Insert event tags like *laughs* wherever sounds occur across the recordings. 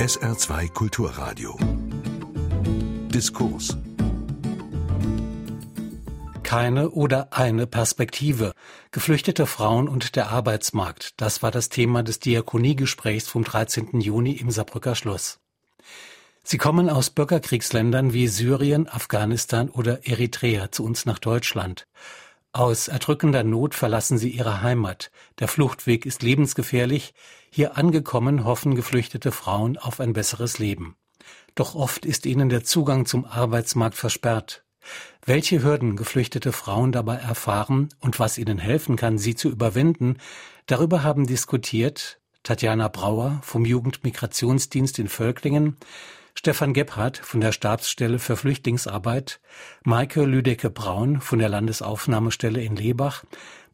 SR2 Kulturradio. Diskurs. Keine oder eine Perspektive. Geflüchtete Frauen und der Arbeitsmarkt. Das war das Thema des Diakoniegesprächs vom 13. Juni im Saarbrücker Schloss. Sie kommen aus Bürgerkriegsländern wie Syrien, Afghanistan oder Eritrea zu uns nach Deutschland. Aus erdrückender Not verlassen sie ihre Heimat. Der Fluchtweg ist lebensgefährlich. Hier angekommen hoffen geflüchtete Frauen auf ein besseres Leben. Doch oft ist ihnen der Zugang zum Arbeitsmarkt versperrt. Welche Hürden geflüchtete Frauen dabei erfahren und was ihnen helfen kann, sie zu überwinden, darüber haben diskutiert Tatjana Brauer vom Jugendmigrationsdienst in Völklingen, Stefan Gebhardt von der Stabsstelle für Flüchtlingsarbeit, Maike Lüdecke-Braun von der Landesaufnahmestelle in Lebach,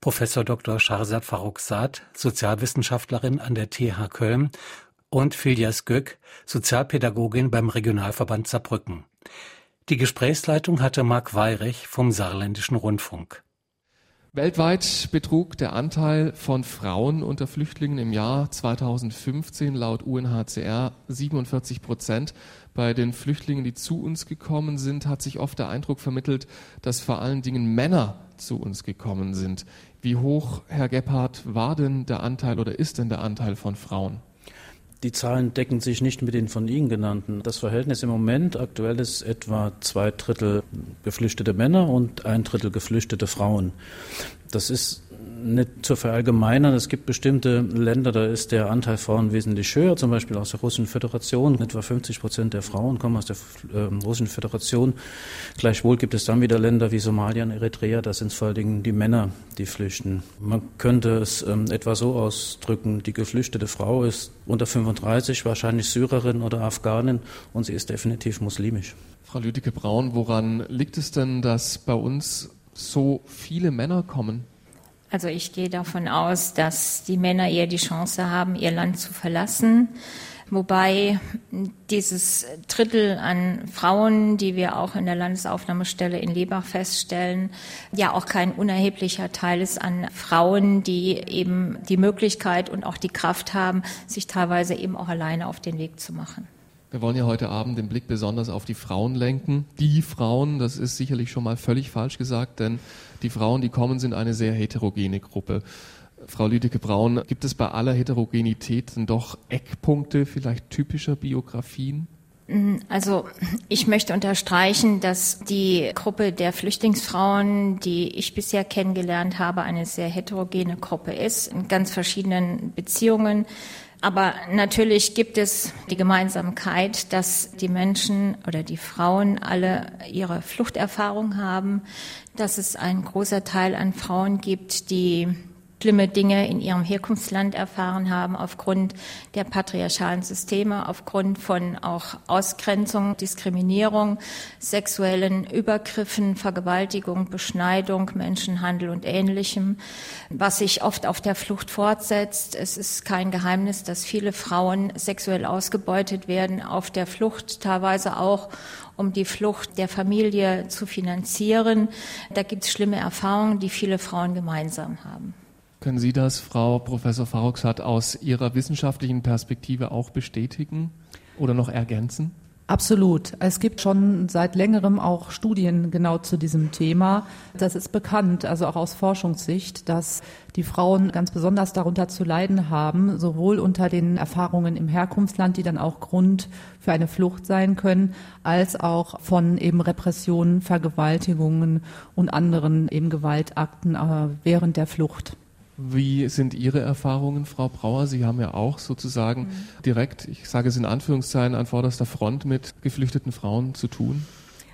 Professor Dr. Sharzad Farrokhzad, Sozialwissenschaftlerin an der TH Köln und Filjas Göck, Sozialpädagogin beim Regionalverband Saarbrücken. Die Gesprächsleitung hatte Marc Weirich vom Saarländischen Rundfunk. Weltweit betrug der Anteil von Frauen unter Flüchtlingen im Jahr 2015 laut UNHCR 47 Prozent. Bei den Flüchtlingen, die zu uns gekommen sind, hat sich oft der Eindruck vermittelt, dass vor allen Dingen Männer zu uns gekommen sind. Wie hoch, Herr Gebhardt, war denn der Anteil oder ist denn der Anteil von Frauen? Die Zahlen decken sich nicht mit den von Ihnen genannten. Das Verhältnis im Moment aktuell ist etwa zwei Drittel geflüchtete Männer und ein Drittel geflüchtete Frauen. Das ist nicht zu verallgemeinern. Es gibt bestimmte Länder, da ist der Anteil Frauen wesentlich höher, zum Beispiel aus der Russischen Föderation. Etwa 50 Prozent der Frauen kommen aus der äh, Russischen Föderation. Gleichwohl gibt es dann wieder Länder wie Somalia und Eritrea, da sind es vor allen Dingen die Männer, die flüchten. Man könnte es ähm, etwa so ausdrücken, die geflüchtete Frau ist unter 35, wahrscheinlich Syrerin oder Afghanin und sie ist definitiv muslimisch. Frau Lüdecke-Braun, woran liegt es denn, dass bei uns so viele Männer kommen? Also ich gehe davon aus, dass die Männer eher die Chance haben, ihr Land zu verlassen. Wobei dieses Drittel an Frauen, die wir auch in der Landesaufnahmestelle in Lebach feststellen, ja auch kein unerheblicher Teil ist an Frauen, die eben die Möglichkeit und auch die Kraft haben, sich teilweise eben auch alleine auf den Weg zu machen. Wir wollen ja heute Abend den Blick besonders auf die Frauen lenken. Die Frauen, das ist sicherlich schon mal völlig falsch gesagt, denn die Frauen, die kommen, sind eine sehr heterogene Gruppe. Frau Lüdecke-Braun, gibt es bei aller Heterogenität denn doch Eckpunkte, vielleicht typischer Biografien? Also ich möchte unterstreichen, dass die Gruppe der Flüchtlingsfrauen, die ich bisher kennengelernt habe, eine sehr heterogene Gruppe ist, in ganz verschiedenen Beziehungen. Aber natürlich gibt es die Gemeinsamkeit, dass die Menschen oder die Frauen alle ihre Fluchterfahrung haben, dass es ein großer Teil an Frauen gibt, die schlimme Dinge in ihrem Herkunftsland erfahren haben aufgrund der patriarchalen Systeme, aufgrund von auch Ausgrenzung, Diskriminierung, sexuellen Übergriffen, Vergewaltigung, Beschneidung, Menschenhandel und ähnlichem, was sich oft auf der Flucht fortsetzt. Es ist kein Geheimnis, dass viele Frauen sexuell ausgebeutet werden auf der Flucht, teilweise auch um die Flucht der Familie zu finanzieren. Da gibt es schlimme Erfahrungen, die viele Frauen gemeinsam haben. Können Sie das, Frau Professor Farroxat, aus Ihrer wissenschaftlichen Perspektive auch bestätigen oder noch ergänzen? Absolut. Es gibt schon seit längerem auch Studien genau zu diesem Thema. Das ist bekannt, also auch aus Forschungssicht, dass die Frauen ganz besonders darunter zu leiden haben, sowohl unter den Erfahrungen im Herkunftsland, die dann auch Grund für eine Flucht sein können, als auch von eben Repressionen, Vergewaltigungen und anderen eben Gewaltakten äh, während der Flucht. Wie sind Ihre Erfahrungen, Frau Brauer? Sie haben ja auch sozusagen mhm. direkt, ich sage es in Anführungszeichen, an vorderster Front mit geflüchteten Frauen zu tun.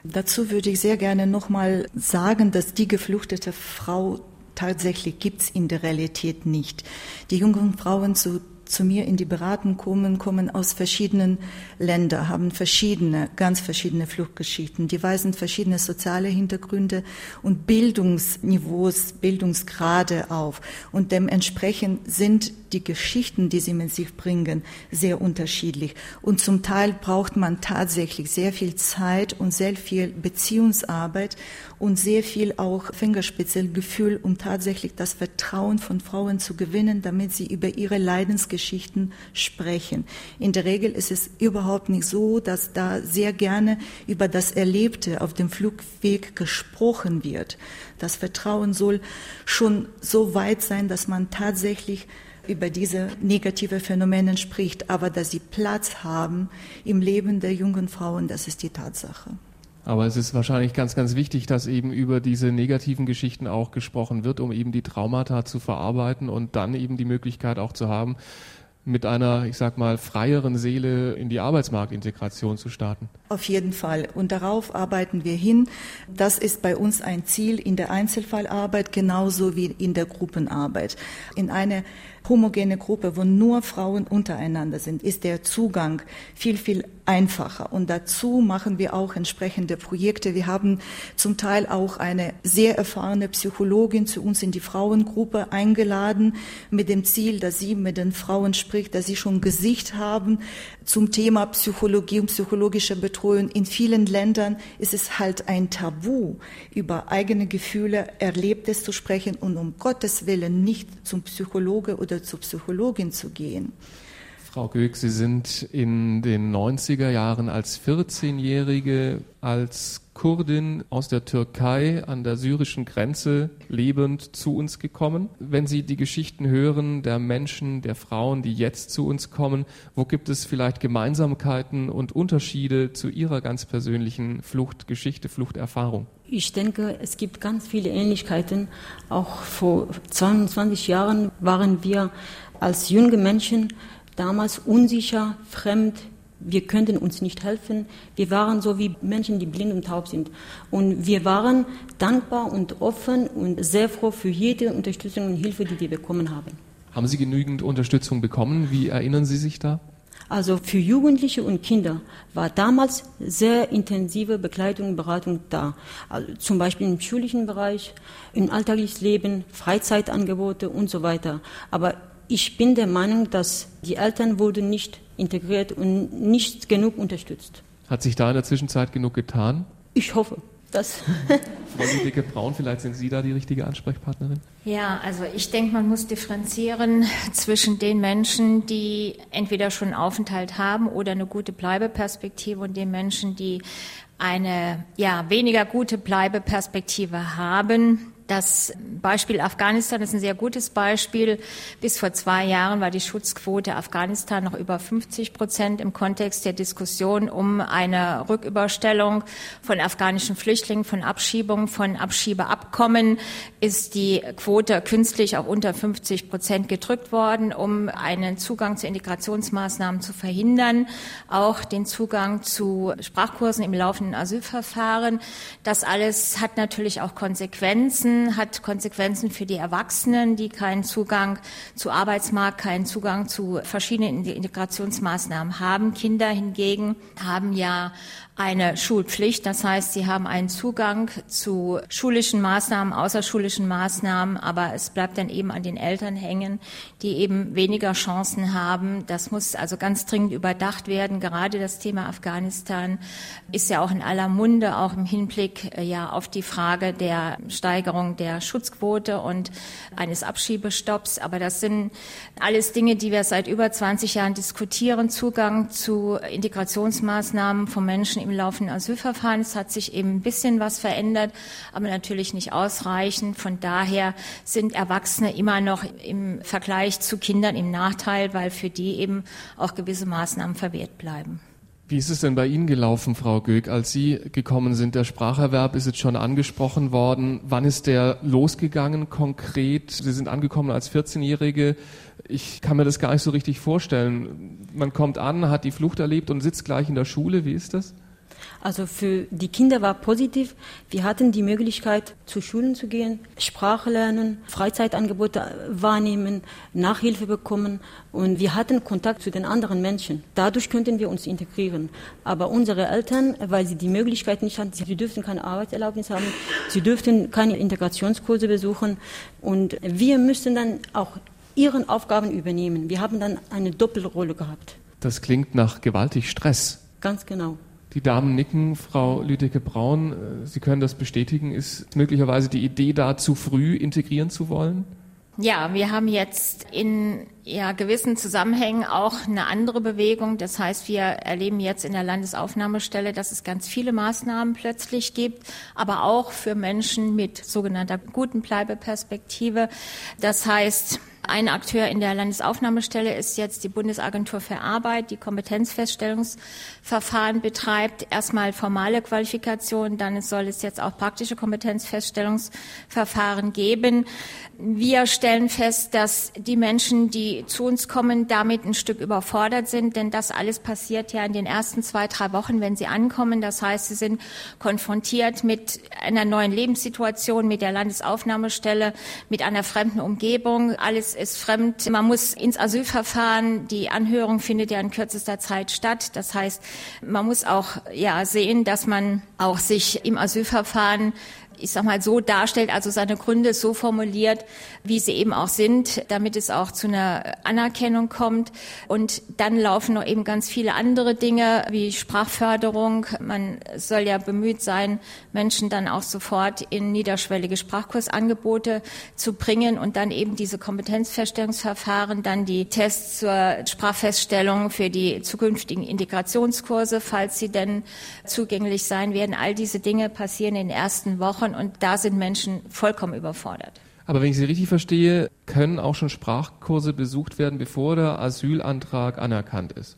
Dazu würde ich sehr gerne nochmal sagen, dass die geflüchtete Frau tatsächlich gibt's in der Realität nicht. Die jungen Frauen zu zu mir in die Beratung kommen, kommen aus verschiedenen Ländern, haben verschiedene, ganz verschiedene Fluchtgeschichten. Die weisen verschiedene soziale Hintergründe und Bildungsniveaus, Bildungsgrade auf. Und dementsprechend sind die Geschichten, die sie mit sich bringen, sehr unterschiedlich. Und zum Teil braucht man tatsächlich sehr viel Zeit und sehr viel Beziehungsarbeit und sehr viel auch Fingerspitzengefühl, um tatsächlich das Vertrauen von Frauen zu gewinnen, damit sie über ihre Leidensgeschichte Fluchtgeschichten sprechen. In der Regel ist es überhaupt nicht so, dass da sehr gerne über das Erlebte auf dem Flugweg gesprochen wird. Das Vertrauen soll schon so weit sein, dass man tatsächlich über diese negative Phänomene spricht, aber dass sie Platz haben im Leben der jungen Frauen, das ist die Tatsache. Aber es ist wahrscheinlich ganz, ganz wichtig, dass eben über diese negativen Geschichten auch gesprochen wird, um eben die Traumata zu verarbeiten und dann eben die Möglichkeit auch zu haben, mit einer, ich sag mal, freieren Seele in die Arbeitsmarktintegration zu starten. Auf jeden Fall. Und darauf arbeiten wir hin. Das ist bei uns ein Ziel in der Einzelfallarbeit genauso wie in der Gruppenarbeit. In eine homogene Gruppe, wo nur Frauen untereinander sind, ist der Zugang viel, viel einfacher. Und dazu machen wir auch entsprechende Projekte. Wir haben zum Teil auch eine sehr erfahrene Psychologin zu uns in die Frauengruppe eingeladen, mit dem Ziel, dass sie mit den Frauen spricht, dass sie schon Gesicht haben zum Thema Psychologie und psychologische Betreuung. In vielen Ländern ist es halt ein Tabu, über eigene Gefühle, Erlebtes zu sprechen und um Gottes Willen nicht zum Psychologe oder zur Psychologin zu gehen. Frau Göck, Sie sind in den 90er Jahren als 14-Jährige als Kurdin aus der Türkei an der syrischen Grenze lebend zu uns gekommen. Wenn Sie die Geschichten hören der Menschen, der Frauen, die jetzt zu uns kommen, wo gibt es vielleicht Gemeinsamkeiten und Unterschiede zu Ihrer ganz persönlichen Fluchtgeschichte, Fluchterfahrung? Ich denke, es gibt ganz viele Ähnlichkeiten. Auch vor 22 Jahren waren wir als junge Menschen damals unsicher, fremd. Wir könnten uns nicht helfen. Wir waren so wie Menschen, die blind und taub sind. Und wir waren dankbar und offen und sehr froh für jede Unterstützung und Hilfe, die wir bekommen haben. Haben Sie genügend Unterstützung bekommen? Wie erinnern Sie sich da? Also für Jugendliche und Kinder war damals sehr intensive Begleitung und Beratung da. Also zum Beispiel im schulischen Bereich, im alltäglichen Leben, Freizeitangebote und so weiter. Aber ich bin der Meinung, dass die Eltern wurden nicht integriert und nicht genug unterstützt. Hat sich da in der Zwischenzeit genug getan? Ich hoffe. Das *laughs* Frau Dicke Braun, vielleicht sind Sie da die richtige Ansprechpartnerin? Ja, also ich denke, man muss differenzieren zwischen den Menschen, die entweder schon Aufenthalt haben oder eine gute Bleibeperspektive und den Menschen, die eine ja, weniger gute Bleibeperspektive haben das Beispiel Afghanistan ist ein sehr gutes Beispiel. Bis vor zwei Jahren war die Schutzquote Afghanistan noch über 50 Prozent im Kontext der Diskussion um eine Rücküberstellung von afghanischen Flüchtlingen, von Abschiebungen, von Abschiebeabkommen ist die Quote künstlich auf unter 50 Prozent gedrückt worden, um einen Zugang zu Integrationsmaßnahmen zu verhindern, auch den Zugang zu Sprachkursen im laufenden Asylverfahren. Das alles hat natürlich auch Konsequenzen hat Konsequenzen für die Erwachsenen, die keinen Zugang zu Arbeitsmarkt, keinen Zugang zu verschiedenen Integrationsmaßnahmen haben. Kinder hingegen haben ja eine Schulpflicht. Das heißt, sie haben einen Zugang zu schulischen Maßnahmen, außerschulischen Maßnahmen, aber es bleibt dann eben an den Eltern hängen, die eben weniger Chancen haben. Das muss also ganz dringend überdacht werden. Gerade das Thema Afghanistan ist ja auch in aller Munde, auch im Hinblick äh, ja auf die Frage der Steigerung der Schutzquote und eines Abschiebestopps. Aber das sind alles Dinge, die wir seit über 20 Jahren diskutieren. Zugang zu Integrationsmaßnahmen von Menschen im laufenden Asylverfahren. Es hat sich eben ein bisschen was verändert, aber natürlich nicht ausreichend. Von daher sind Erwachsene immer noch im Vergleich zu Kindern im Nachteil, weil für die eben auch gewisse Maßnahmen verwehrt bleiben. Wie ist es denn bei Ihnen gelaufen, Frau Göck, als Sie gekommen sind? Der Spracherwerb ist jetzt schon angesprochen worden. Wann ist der losgegangen konkret? Sie sind angekommen als 14-Jährige. Ich kann mir das gar nicht so richtig vorstellen. Man kommt an, hat die Flucht erlebt und sitzt gleich in der Schule. Wie ist das? Also für die Kinder war positiv. Wir hatten die Möglichkeit, zu Schulen zu gehen, Sprache lernen, Freizeitangebote wahrnehmen, Nachhilfe bekommen und wir hatten Kontakt zu den anderen Menschen. Dadurch könnten wir uns integrieren. Aber unsere Eltern, weil sie die Möglichkeit nicht hatten, sie dürften keine Arbeitserlaubnis haben, sie dürften keine Integrationskurse besuchen und wir müssten dann auch ihren Aufgaben übernehmen. Wir haben dann eine Doppelrolle gehabt. Das klingt nach gewaltig Stress. Ganz genau. Die Damen nicken, Frau Lüdecke-Braun, äh, Sie können das bestätigen. Ist möglicherweise die Idee da, zu früh integrieren zu wollen? Ja, wir haben jetzt in ja, gewissen Zusammenhängen auch eine andere Bewegung. Das heißt, wir erleben jetzt in der Landesaufnahmestelle, dass es ganz viele Maßnahmen plötzlich gibt, aber auch für Menschen mit sogenannter guten Bleibeperspektive. Das heißt, ein Akteur in der Landesaufnahmestelle ist jetzt die Bundesagentur für Arbeit, die Kompetenzfeststellungsverfahren betreibt. Erstmal formale Qualifikation, dann soll es jetzt auch praktische Kompetenzfeststellungsverfahren geben. Wir stellen fest, dass die Menschen, die zu uns kommen, damit ein Stück überfordert sind, denn das alles passiert ja in den ersten zwei, drei Wochen, wenn sie ankommen. Das heißt, sie sind konfrontiert mit einer neuen Lebenssituation, mit der Landesaufnahmestelle, mit einer fremden Umgebung. Alles ist fremd. Man muss ins Asylverfahren. Die Anhörung findet ja in kürzester Zeit statt. Das heißt, man muss auch ja sehen, dass man auch sich im Asylverfahren ich sag mal, so darstellt, also seine Gründe so formuliert, wie sie eben auch sind, damit es auch zu einer Anerkennung kommt. Und dann laufen noch eben ganz viele andere Dinge wie Sprachförderung. Man soll ja bemüht sein, Menschen dann auch sofort in niederschwellige Sprachkursangebote zu bringen und dann eben diese Kompetenzfeststellungsverfahren, dann die Tests zur Sprachfeststellung für die zukünftigen Integrationskurse, falls sie denn zugänglich sein werden. All diese Dinge passieren in den ersten Wochen Sprachen und da sind Menschen vollkommen überfordert. Aber wenn ich Sie richtig verstehe, können auch schon Sprachkurse besucht werden, bevor der Asylantrag anerkannt ist.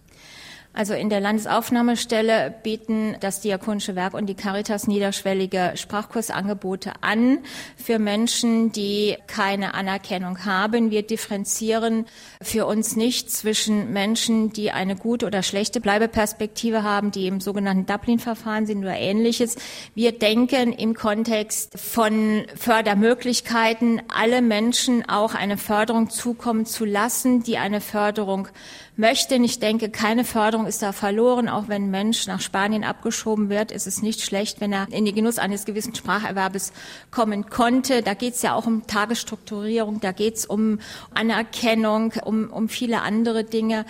Also in der Landesaufnahmestelle bieten das Diakonische Werk und die Caritas niederschwellige Sprachkursangebote an für Menschen, die keine Anerkennung haben. Wir differenzieren für uns nicht zwischen Menschen, die eine gute oder schlechte Bleibeperspektive haben, die im sogenannten Dublin-Verfahren sind oder ähnliches. Wir denken im Kontext von Fördermöglichkeiten, alle Menschen auch eine Förderung zukommen zu lassen, die eine Förderung möchten. Ich denke, keine Förderung ist da verloren. Auch wenn ein Mensch nach Spanien abgeschoben wird, ist es nicht schlecht, wenn er in den Genuss eines gewissen Spracherwerbes kommen konnte. Da geht es ja auch um Tagesstrukturierung, da geht es um Anerkennung, um, um viele andere Dinge.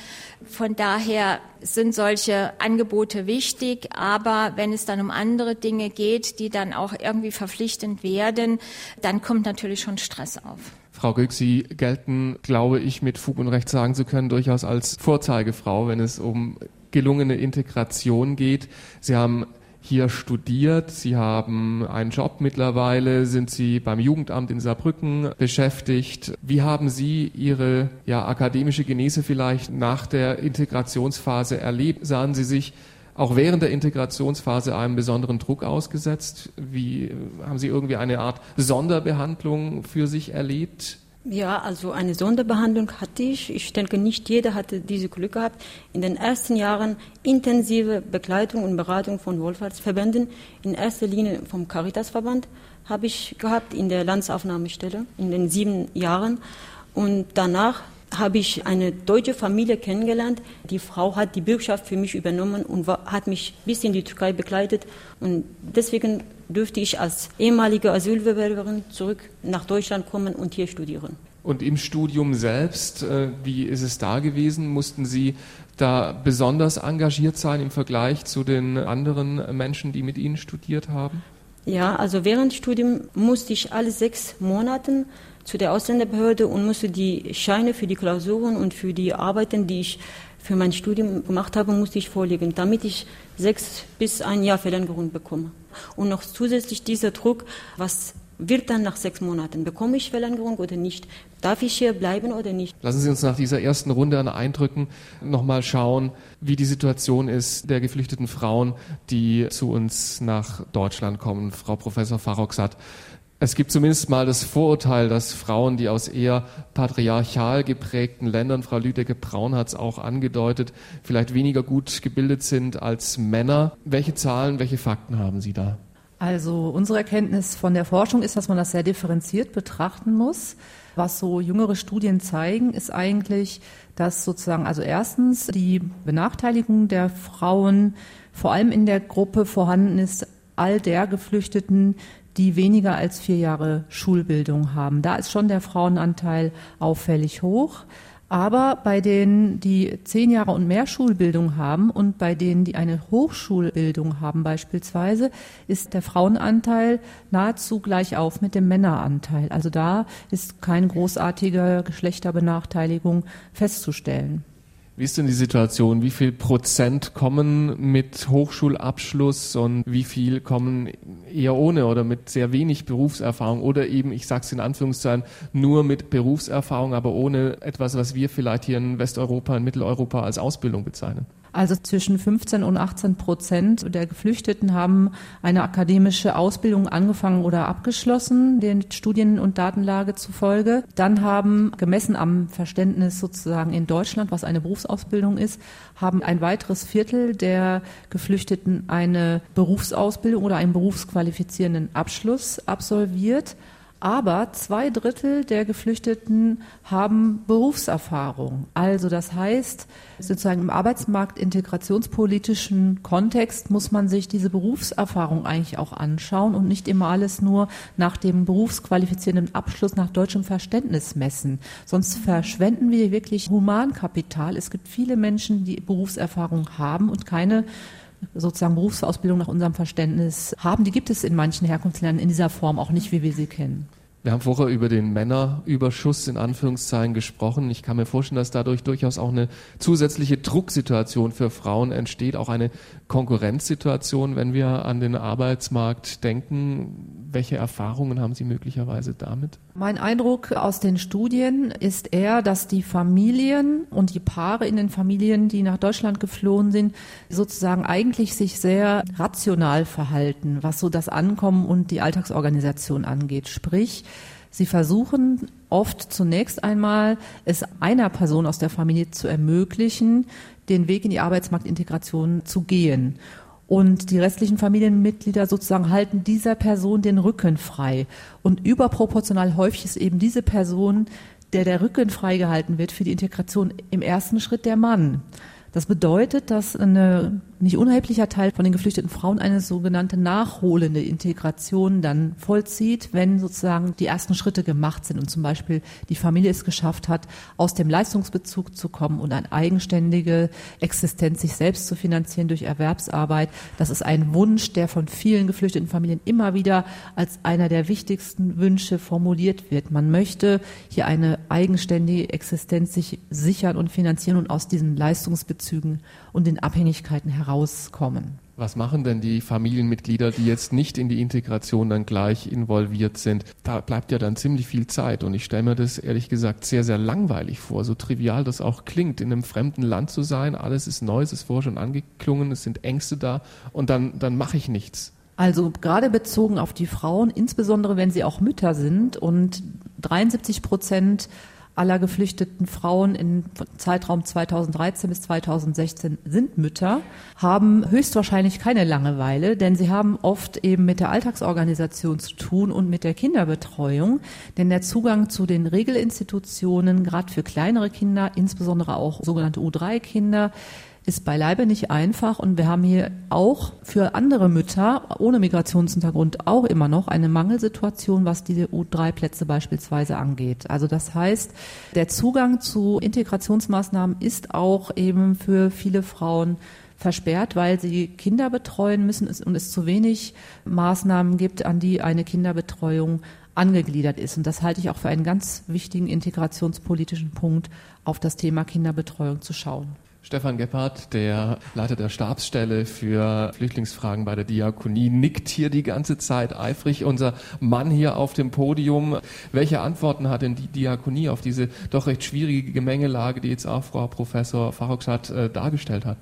Von daher sind solche Angebote wichtig, aber wenn es dann um andere Dinge geht, die dann auch irgendwie verpflichtend werden, dann kommt natürlich schon Stress auf. Frau Göck, Sie gelten, glaube ich, mit Fug und Recht sagen zu können, durchaus als Vorzeigefrau, wenn es um gelungene Integration geht. Sie haben hier studiert, Sie haben einen Job mittlerweile, sind Sie beim Jugendamt in Saarbrücken beschäftigt. Wie haben Sie Ihre ja, akademische Genese vielleicht nach der Integrationsphase erlebt? Sahen Sie sich auch während der Integrationsphase einem besonderen Druck ausgesetzt? Wie haben Sie irgendwie eine Art Sonderbehandlung für sich erlebt? Ja, also eine Sonderbehandlung hatte ich. Ich denke, nicht jeder hatte diese Glück gehabt. In den ersten Jahren intensive Begleitung und Beratung von Wohlfahrtsverbänden, in erster Linie vom Caritasverband, habe ich gehabt in der Landsaufnahmestelle in den sieben Jahren. Und danach habe ich eine deutsche Familie kennengelernt. Die Frau hat die Bürgschaft für mich übernommen und war, hat mich bis in die Türkei begleitet. Und deswegen dürfte ich als ehemalige Asylbewerberin zurück nach Deutschland kommen und hier studieren. Und im Studium selbst, äh, wie ist es da gewesen? Mussten Sie da besonders engagiert sein im Vergleich zu den anderen Menschen, die mit Ihnen studiert haben? Ja, also während des Studiums musste ich alle sechs Monate zu der Ausländerbehörde und musste die Scheine für die Klausuren und für die Arbeiten, die ich für mein Studium gemacht habe, musste ich vorlegen, damit ich sechs bis ein Jahr Verlängerung bekomme. Und noch zusätzlich dieser Druck, was wird dann nach sechs Monaten, bekomme ich Verlängerung oder nicht? Darf ich hier bleiben oder nicht? Lassen Sie uns nach dieser ersten Runde an Eindrücken nochmal schauen, wie die Situation ist der geflüchteten Frauen, die zu uns nach Deutschland kommen. Frau Professor Farroxat, es gibt zumindest mal das Vorurteil, dass Frauen, die aus eher patriarchal geprägten Ländern, Frau Lüdecke-Braun hat es auch angedeutet, vielleicht weniger gut gebildet sind als Männer. Welche Zahlen, welche Fakten haben Sie da? Also unsere Erkenntnis von der Forschung ist, dass man das sehr differenziert betrachten muss. Was so jüngere Studien zeigen, ist eigentlich, dass sozusagen also erstens die Benachteiligung der Frauen vor allem in der Gruppe vorhanden ist, all der Geflüchteten, die weniger als vier Jahre Schulbildung haben. Da ist schon der Frauenanteil auffällig hoch. Aber bei denen, die zehn Jahre und mehr Schulbildung haben und bei denen, die eine Hochschulbildung haben beispielsweise, ist der Frauenanteil nahezu gleich auf mit dem Männeranteil. Also da ist keine großartige Geschlechterbenachteiligung festzustellen. Wie ist denn die Situation? Wie viel Prozent kommen mit Hochschulabschluss und wie viel kommen eher ohne oder mit sehr wenig Berufserfahrung oder eben, ich sage es in Anführungszeichen, nur mit Berufserfahrung, aber ohne etwas, was wir vielleicht hier in Westeuropa, in Mitteleuropa als Ausbildung bezeichnen? Also zwischen 15 und 18 Prozent der Geflüchteten haben eine akademische Ausbildung angefangen oder abgeschlossen, den Studien- und Datenlage zufolge. Dann haben, gemessen am Verständnis sozusagen in Deutschland, was eine Berufsausbildung ist, haben ein weiteres Viertel der Geflüchteten eine Berufsausbildung oder einen berufsqualifizierenden Abschluss absolviert. Aber zwei Drittel der Geflüchteten haben Berufserfahrung. Also das heißt, sozusagen im Arbeitsmarkt-integrationspolitischen Kontext muss man sich diese Berufserfahrung eigentlich auch anschauen und nicht immer alles nur nach dem berufsqualifizierenden Abschluss nach deutschem Verständnis messen. Sonst verschwenden wir wirklich Humankapital. Es gibt viele Menschen, die Berufserfahrung haben und keine sozusagen Berufsausbildung nach unserem Verständnis haben. Die gibt es in manchen Herkunftsländern in dieser Form auch nicht, wie wir sie kennen. Wir haben vorher über den Männerüberschuss in Anführungszeichen gesprochen. Ich kann mir vorstellen, dass dadurch durchaus auch eine zusätzliche Drucksituation für Frauen entsteht, auch eine Konkurrenzsituation, wenn wir an den Arbeitsmarkt denken. Welche Erfahrungen haben Sie möglicherweise damit? Mein Eindruck aus den Studien ist eher, dass die Familien und die Paare in den Familien, die nach Deutschland geflohen sind, sozusagen eigentlich sich sehr rational verhalten, was so das Ankommen und die Alltagsorganisation angeht. Sprich, Sie versuchen oft zunächst einmal, es einer Person aus der Familie zu ermöglichen, den Weg in die Arbeitsmarktintegration zu gehen. Und die restlichen Familienmitglieder sozusagen halten dieser Person den Rücken frei. Und überproportional häufig ist eben diese Person, der der Rücken freigehalten wird für die Integration im ersten Schritt der Mann. Das bedeutet, dass ein nicht unerheblicher Teil von den geflüchteten Frauen eine sogenannte nachholende Integration dann vollzieht, wenn sozusagen die ersten Schritte gemacht sind und zum Beispiel die Familie es geschafft hat, aus dem Leistungsbezug zu kommen und eine eigenständige Existenz sich selbst zu finanzieren durch Erwerbsarbeit. Das ist ein Wunsch, der von vielen geflüchteten Familien immer wieder als einer der wichtigsten Wünsche formuliert wird. Man möchte hier eine eigenständige Existenz sich sichern und finanzieren und aus diesen Leistungsbezügen Bezügen und den Abhängigkeiten herauskommen. Was machen denn die Familienmitglieder, die jetzt nicht in die Integration dann gleich involviert sind? Da bleibt ja dann ziemlich viel Zeit und ich stelle mir das ehrlich gesagt sehr, sehr langweilig vor, so trivial das auch klingt, in einem fremden Land zu sein, alles ist neu, es ist vorher schon angeklungen, es sind Ängste da und dann, dann mache ich nichts. Also gerade bezogen auf die Frauen, insbesondere wenn sie auch Mütter sind und 73 Prozent aller geflüchteten Frauen im Zeitraum 2013 bis 2016 sind Mütter, haben höchstwahrscheinlich keine Langeweile, denn sie haben oft eben mit der Alltagsorganisation zu tun und mit der Kinderbetreuung, denn der Zugang zu den Regelinstitutionen, gerade für kleinere Kinder, insbesondere auch sogenannte U3-Kinder, ist beileibe nicht einfach und wir haben hier auch für andere Mütter ohne Migrationshintergrund auch immer noch eine Mangelsituation, was diese U3-Plätze beispielsweise angeht. Also das heißt, der Zugang zu Integrationsmaßnahmen ist auch eben für viele Frauen versperrt, weil sie Kinder betreuen müssen und es zu wenig Maßnahmen gibt, an die eine Kinderbetreuung angegliedert ist. Und das halte ich auch für einen ganz wichtigen integrationspolitischen Punkt, auf das Thema Kinderbetreuung zu schauen. Stefan Gebhardt, der Leiter der Stabsstelle für Flüchtlingsfragen bei der Diakonie, nickt hier die ganze Zeit eifrig. Unser Mann hier auf dem Podium. Welche Antworten hat denn die Diakonie auf diese doch recht schwierige Gemengelage, die jetzt auch Frau Professor Farroxat äh, dargestellt hat?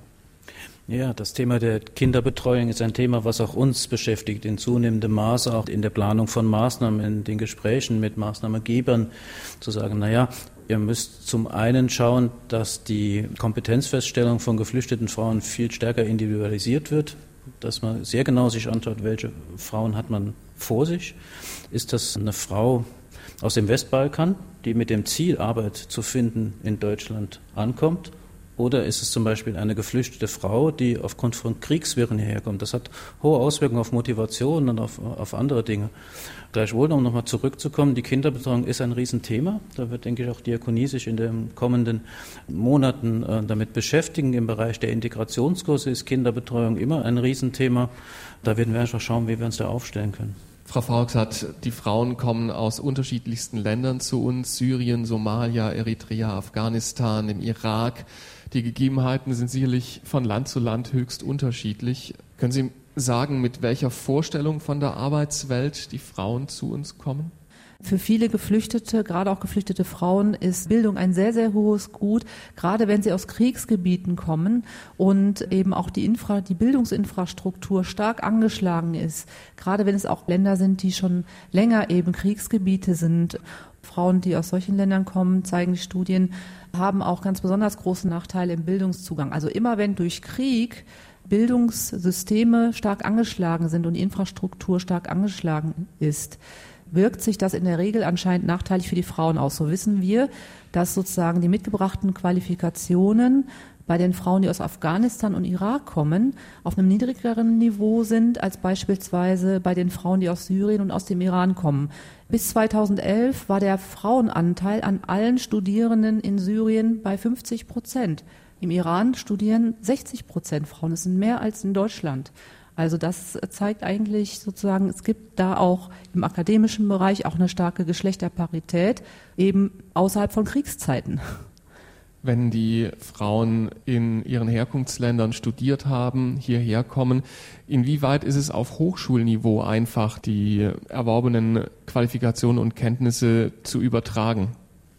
Ja, das Thema der Kinderbetreuung ist ein Thema, was auch uns beschäftigt, in zunehmendem Maße auch in der Planung von Maßnahmen, in den Gesprächen mit Maßnahmegebern, zu sagen, naja, Ihr müsst zum einen schauen, dass die Kompetenzfeststellung von geflüchteten Frauen viel stärker individualisiert wird, dass man sehr genau sich anschaut, welche Frauen hat man vor sich. Ist das eine Frau aus dem Westbalkan, die mit dem Ziel, Arbeit zu finden, in Deutschland ankommt? Oder ist es zum Beispiel eine geflüchtete Frau, die aufgrund von Kriegswirren hierher kommt? Das hat hohe Auswirkungen auf Motivation und auf, auf andere Dinge. Gleichwohl, um nochmal zurückzukommen, die Kinderbetreuung ist ein Riesenthema. Da wird, denke ich, auch Diakonie sich in den kommenden Monaten äh, damit beschäftigen. Im Bereich der Integrationskurse ist Kinderbetreuung immer ein Riesenthema. Da werden wir einfach schauen, wie wir uns da aufstellen können. Frau Faux hat, die Frauen kommen aus unterschiedlichsten Ländern zu uns, Syrien, Somalia, Eritrea, Afghanistan, im Irak. Die Gegebenheiten sind sicherlich von Land zu Land höchst unterschiedlich. Können Sie sagen, mit welcher Vorstellung von der Arbeitswelt die Frauen zu uns kommen? Für viele Geflüchtete, gerade auch geflüchtete Frauen, ist Bildung ein sehr, sehr hohes Gut, gerade wenn sie aus Kriegsgebieten kommen und eben auch die, Infra, die Bildungsinfrastruktur stark angeschlagen ist, gerade wenn es auch Länder sind, die schon länger eben Kriegsgebiete sind. Frauen, die aus solchen Ländern kommen, zeigen die Studien, haben auch ganz besonders große Nachteile im Bildungszugang. Also immer wenn durch Krieg Bildungssysteme stark angeschlagen sind und die Infrastruktur stark angeschlagen ist, wirkt sich das in der Regel anscheinend nachteilig für die Frauen aus. So wissen wir, dass sozusagen die mitgebrachten Qualifikationen bei den Frauen, die aus Afghanistan und Irak kommen, auf einem niedrigeren Niveau sind als beispielsweise bei den Frauen, die aus Syrien und aus dem Iran kommen. Bis 2011 war der Frauenanteil an allen Studierenden in Syrien bei 50 Prozent. Im Iran studieren 60 Prozent Frauen. Das sind mehr als in Deutschland. Also das zeigt eigentlich sozusagen, es gibt da auch im akademischen Bereich auch eine starke Geschlechterparität, eben außerhalb von Kriegszeiten. Wenn die Frauen in ihren Herkunftsländern studiert haben, hierher kommen, inwieweit ist es auf Hochschulniveau einfach, die erworbenen Qualifikationen und Kenntnisse zu übertragen?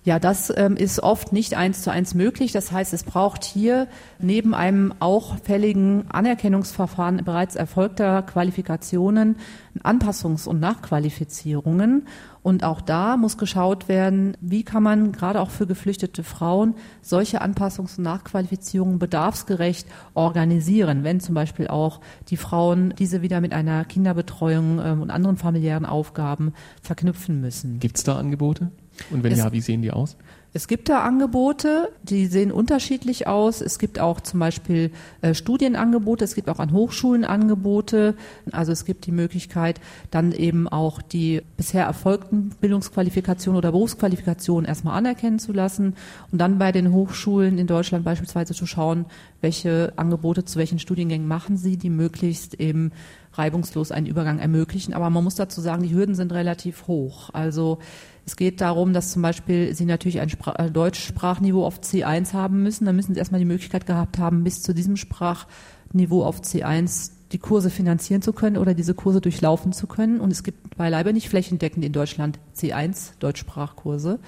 Ja, das ähm, ist oft nicht eins zu eins möglich. Das heißt, es braucht hier neben einem auch fälligen Anerkennungsverfahren bereits erfolgter Qualifikationen Anpassungs- und Nachqualifizierungen. Und auch da muss geschaut werden, wie kann man gerade auch für geflüchtete Frauen solche Anpassungs- und Nachqualifizierungen bedarfsgerecht organisieren, wenn zum Beispiel auch die Frauen diese wieder mit einer Kinderbetreuung ähm, und anderen familiären Aufgaben verknüpfen müssen. Gibt es da Angebote? Und wenn es, ja, wie sehen die aus? Es gibt da Angebote, die sehen unterschiedlich aus. Es gibt auch zum Beispiel äh, Studienangebote, es gibt auch an Hochschulen Angebote. Also es gibt die Möglichkeit, dann eben auch die bisher erfolgten Bildungsqualifikationen oder Berufsqualifikationen erstmal anerkennen zu lassen und dann bei den Hochschulen in Deutschland beispielsweise zu schauen, welche Angebote zu welchen Studiengängen machen sie, die möglichst eben reibungslos einen Übergang ermöglichen. Aber man muss dazu sagen, die Hürden sind relativ hoch. Also es geht darum, dass zum Beispiel Sie natürlich ein Spra äh, Deutschsprachniveau auf C1 haben müssen. Dann müssen Sie erstmal die Möglichkeit gehabt haben, bis zu diesem Sprachniveau auf C1 die Kurse finanzieren zu können oder diese Kurse durchlaufen zu können. Und es gibt beileibe nicht flächendeckend in Deutschland C1 Deutschsprachkurse.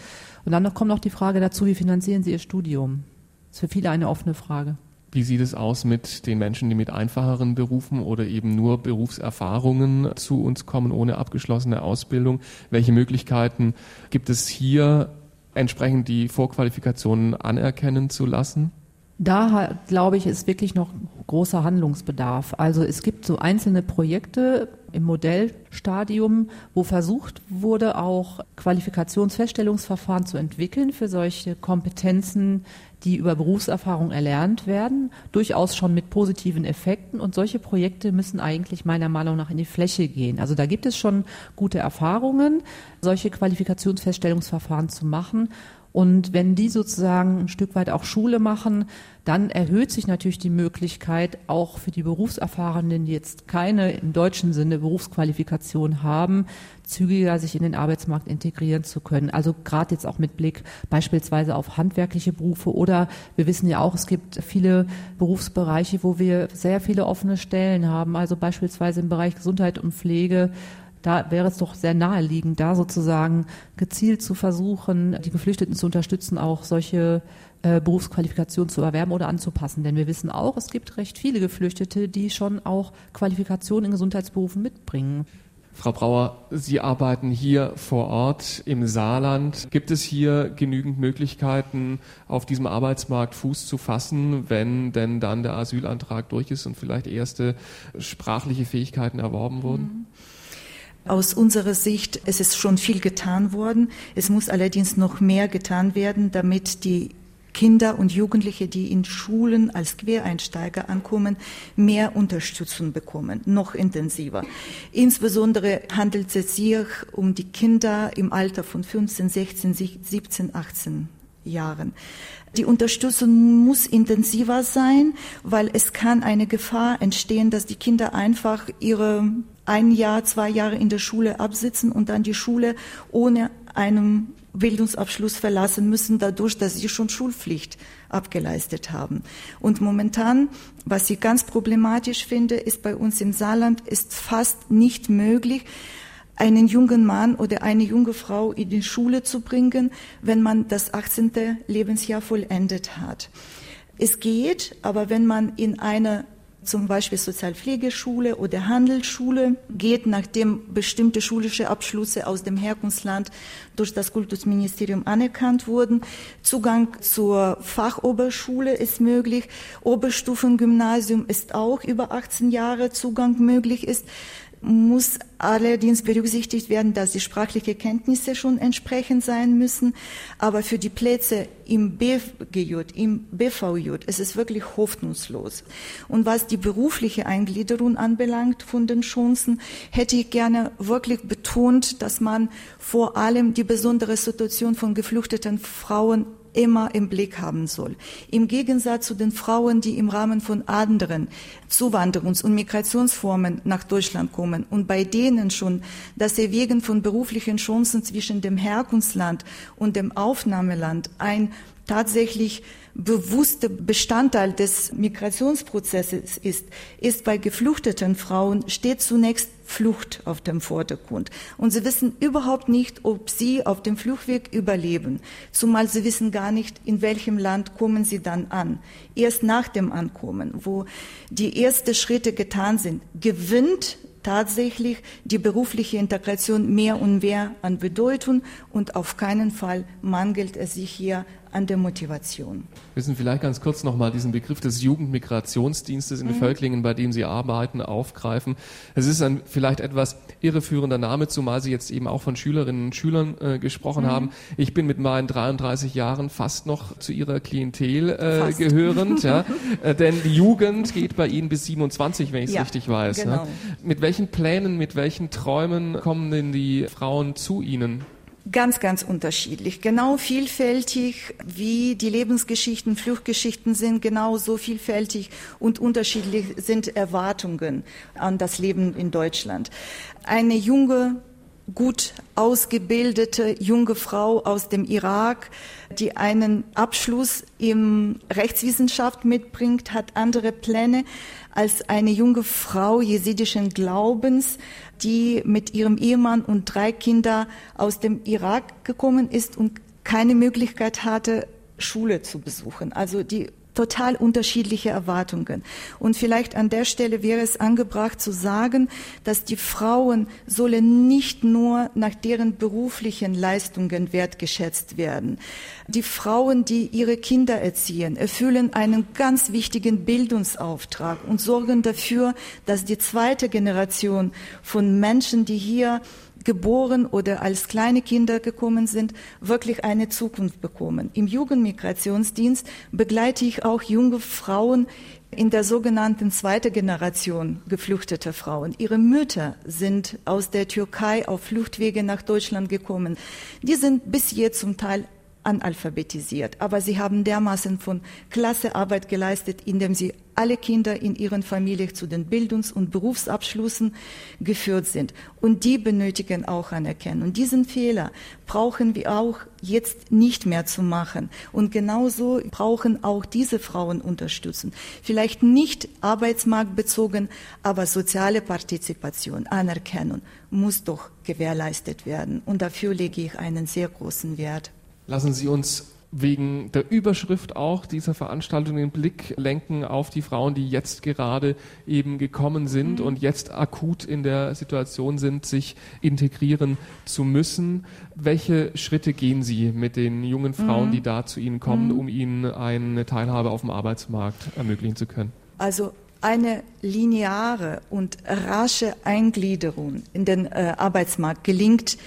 Und dann noch kommt noch die Frage dazu, wie finanzieren Sie Ihr Studium? Das ist für viele eine offene Frage. Wie sieht es aus mit den Menschen, die mit einfacheren Berufen oder eben nur Berufserfahrungen zu uns kommen, ohne abgeschlossene Ausbildung? Welche Möglichkeiten gibt es hier, entsprechend die Vorqualifikationen anerkennen zu lassen? Da glaube ich, ist wirklich noch großer Handlungsbedarf. Also es gibt so einzelne Projekte im Modellstadium, wo versucht wurde, auch Qualifikationsfeststellungsverfahren zu entwickeln für solche Kompetenzen, die über Berufserfahrung erlernt werden, durchaus schon mit positiven Effekten. Und solche Projekte müssen eigentlich meiner Meinung nach in die Fläche gehen. Also da gibt es schon gute Erfahrungen, solche Qualifikationsfeststellungsverfahren zu machen. Und wenn die sozusagen ein Stück weit auch Schule machen, dann erhöht sich natürlich die Möglichkeit, auch für die Berufserfahrenen, die jetzt keine im deutschen Sinne Berufsqualifikation haben, zügiger sich in den Arbeitsmarkt integrieren zu können. Also gerade jetzt auch mit Blick beispielsweise auf handwerkliche Berufe oder wir wissen ja auch, es gibt viele Berufsbereiche, wo wir sehr viele offene Stellen haben. Also beispielsweise im Bereich Gesundheit und Pflege da wäre es doch sehr naheliegend, da sozusagen gezielt zu versuchen, die Geflüchteten zu unterstützen, auch solche äh, Berufsqualifikationen zu erwerben oder anzupassen. Denn wir wissen auch, es gibt recht viele Geflüchtete, die schon auch Qualifikationen in Gesundheitsberufen mitbringen. Frau Brauer, Sie arbeiten hier vor Ort im Saarland. Gibt es hier genügend Möglichkeiten, auf diesem Arbeitsmarkt Fuß zu fassen, wenn denn dann der Asylantrag durch ist und vielleicht erste sprachliche Fähigkeiten erworben wurden? Mhm. Aus unserer Sicht es ist schon viel getan worden. Es muss allerdings noch mehr getan werden, damit die Kinder und Jugendliche, die in Schulen als Quereinsteiger ankommen, mehr Unterstützung bekommen, noch intensiver. Insbesondere handelt es sich um die Kinder im Alter von 15, 16, 17, 18 Jahren. Die Unterstützung muss intensiver sein, weil es kann eine Gefahr entstehen, dass die Kinder einfach ihre ein Jahr, zwei Jahre in der Schule absitzen und dann die Schule ohne einen Bildungsabschluss verlassen müssen, dadurch, dass sie schon Schulpflicht abgeleistet haben. Und momentan, was ich ganz problematisch finde, ist bei uns im Saarland, ist fast nicht möglich, einen jungen Mann oder eine junge Frau in die Schule zu bringen, wenn man das 18. Lebensjahr vollendet hat. Es geht, aber wenn man in eine zum Beispiel Sozialpflegeschule oder Handelsschule geht, nachdem bestimmte schulische Abschlüsse aus dem Herkunftsland durch das Kultusministerium anerkannt wurden. Zugang zur Fachoberschule ist möglich. Oberstufengymnasium ist auch über 18 Jahre Zugang möglich ist muss allerdings berücksichtigt werden, dass die sprachliche Kenntnisse schon entsprechend sein müssen. Aber für die Plätze im BGJ, im BVJ, es ist wirklich hoffnungslos. Und was die berufliche Eingliederung anbelangt von den Chancen, hätte ich gerne wirklich betont, dass man vor allem die besondere Situation von geflüchteten Frauen immer im Blick haben soll. Im Gegensatz zu den Frauen, die im Rahmen von anderen Zuwanderungs- und Migrationsformen nach Deutschland kommen und bei denen schon das Erwägen von beruflichen Chancen zwischen dem Herkunftsland und dem Aufnahmeland ein tatsächlich bewusster Bestandteil des Migrationsprozesses ist, ist bei geflüchteten Frauen steht zunächst Flucht auf dem Vordergrund. Und sie wissen überhaupt nicht, ob sie auf dem Fluchtweg überleben. Zumal sie wissen gar nicht, in welchem Land kommen sie dann an. Erst nach dem Ankommen, wo die ersten Schritte getan sind, gewinnt tatsächlich die berufliche Integration mehr und mehr an Bedeutung und auf keinen Fall mangelt es sich hier an der Motivation. Wir müssen vielleicht ganz kurz nochmal diesen Begriff des Jugendmigrationsdienstes in mhm. Völklingen, bei dem Sie arbeiten, aufgreifen. Es ist ein vielleicht etwas irreführender Name, zumal Sie jetzt eben auch von Schülerinnen und Schülern äh, gesprochen mhm. haben. Ich bin mit meinen 33 Jahren fast noch zu Ihrer Klientel äh, gehörend, ja. *laughs* Äh, denn die Jugend geht bei Ihnen bis 27, wenn ich es ja, richtig weiß. Genau. Ja. Mit welchen Plänen, mit welchen Träumen kommen denn die Frauen zu Ihnen? Ganz, ganz unterschiedlich. Genau vielfältig, wie die Lebensgeschichten, Fluchtgeschichten sind, genau so vielfältig und unterschiedlich sind Erwartungen an das Leben in Deutschland. Eine junge, gut ausgebildete junge Frau aus dem Irak, die einen Abschluss im Rechtswissenschaft mitbringt, hat andere Pläne als eine junge Frau jesidischen Glaubens, die mit ihrem Ehemann und drei Kinder aus dem Irak gekommen ist und keine Möglichkeit hatte, Schule zu besuchen. Also die total unterschiedliche Erwartungen. Und vielleicht an der Stelle wäre es angebracht zu sagen, dass die Frauen sollen nicht nur nach deren beruflichen Leistungen wertgeschätzt werden. Die Frauen, die ihre Kinder erziehen, erfüllen einen ganz wichtigen Bildungsauftrag und sorgen dafür, dass die zweite Generation von Menschen, die hier geboren oder als kleine Kinder gekommen sind, wirklich eine Zukunft bekommen. Im Jugendmigrationsdienst begleite ich auch junge Frauen in der sogenannten zweiten Generation geflüchteter Frauen. Ihre Mütter sind aus der Türkei auf Fluchtwege nach Deutschland gekommen. Die sind bis jetzt zum Teil analphabetisiert. Aber sie haben dermaßen von klasse Arbeit geleistet, indem sie alle Kinder in ihren Familien zu den Bildungs- und Berufsabschlüssen geführt sind. Und die benötigen auch Anerkennung. Und diesen Fehler brauchen wir auch jetzt nicht mehr zu machen. Und genauso brauchen auch diese Frauen Unterstützung. Vielleicht nicht arbeitsmarktbezogen, aber soziale Partizipation, Anerkennung muss doch gewährleistet werden. Und dafür lege ich einen sehr großen Wert. Lassen Sie uns wegen der Überschrift auch dieser Veranstaltung den Blick lenken auf die Frauen, die jetzt gerade eben gekommen sind mhm. und jetzt akut in der Situation sind, sich integrieren zu müssen. Welche Schritte gehen Sie mit den jungen Frauen, mhm. die da zu Ihnen kommen, mhm. um ihnen eine Teilhabe auf dem Arbeitsmarkt ermöglichen zu können? Also eine lineare und rasche Eingliederung in den äh, Arbeitsmarkt gelingt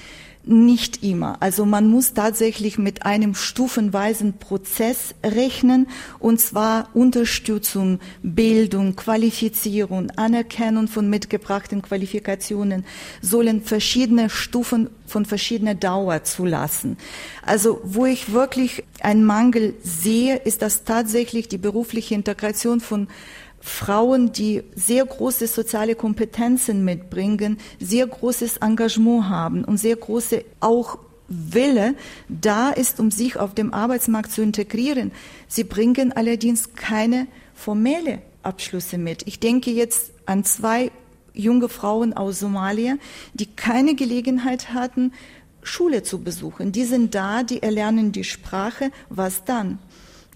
nicht immer. Also man muss tatsächlich mit einem stufenweisen Prozess rechnen, und zwar Unterstützung, Bildung, Qualifizierung, Anerkennung von mitgebrachten Qualifikationen sollen verschiedene Stufen von verschiedener Dauer zulassen. Also wo ich wirklich einen Mangel sehe, ist das tatsächlich die berufliche Integration von Frauen, die sehr große soziale Kompetenzen mitbringen, sehr großes Engagement haben und sehr große auch Wille da ist, um sich auf dem Arbeitsmarkt zu integrieren. Sie bringen allerdings keine formelle Abschlüsse mit. Ich denke jetzt an zwei junge Frauen aus Somalia, die keine Gelegenheit hatten, Schule zu besuchen. Die sind da, die erlernen die Sprache. Was dann?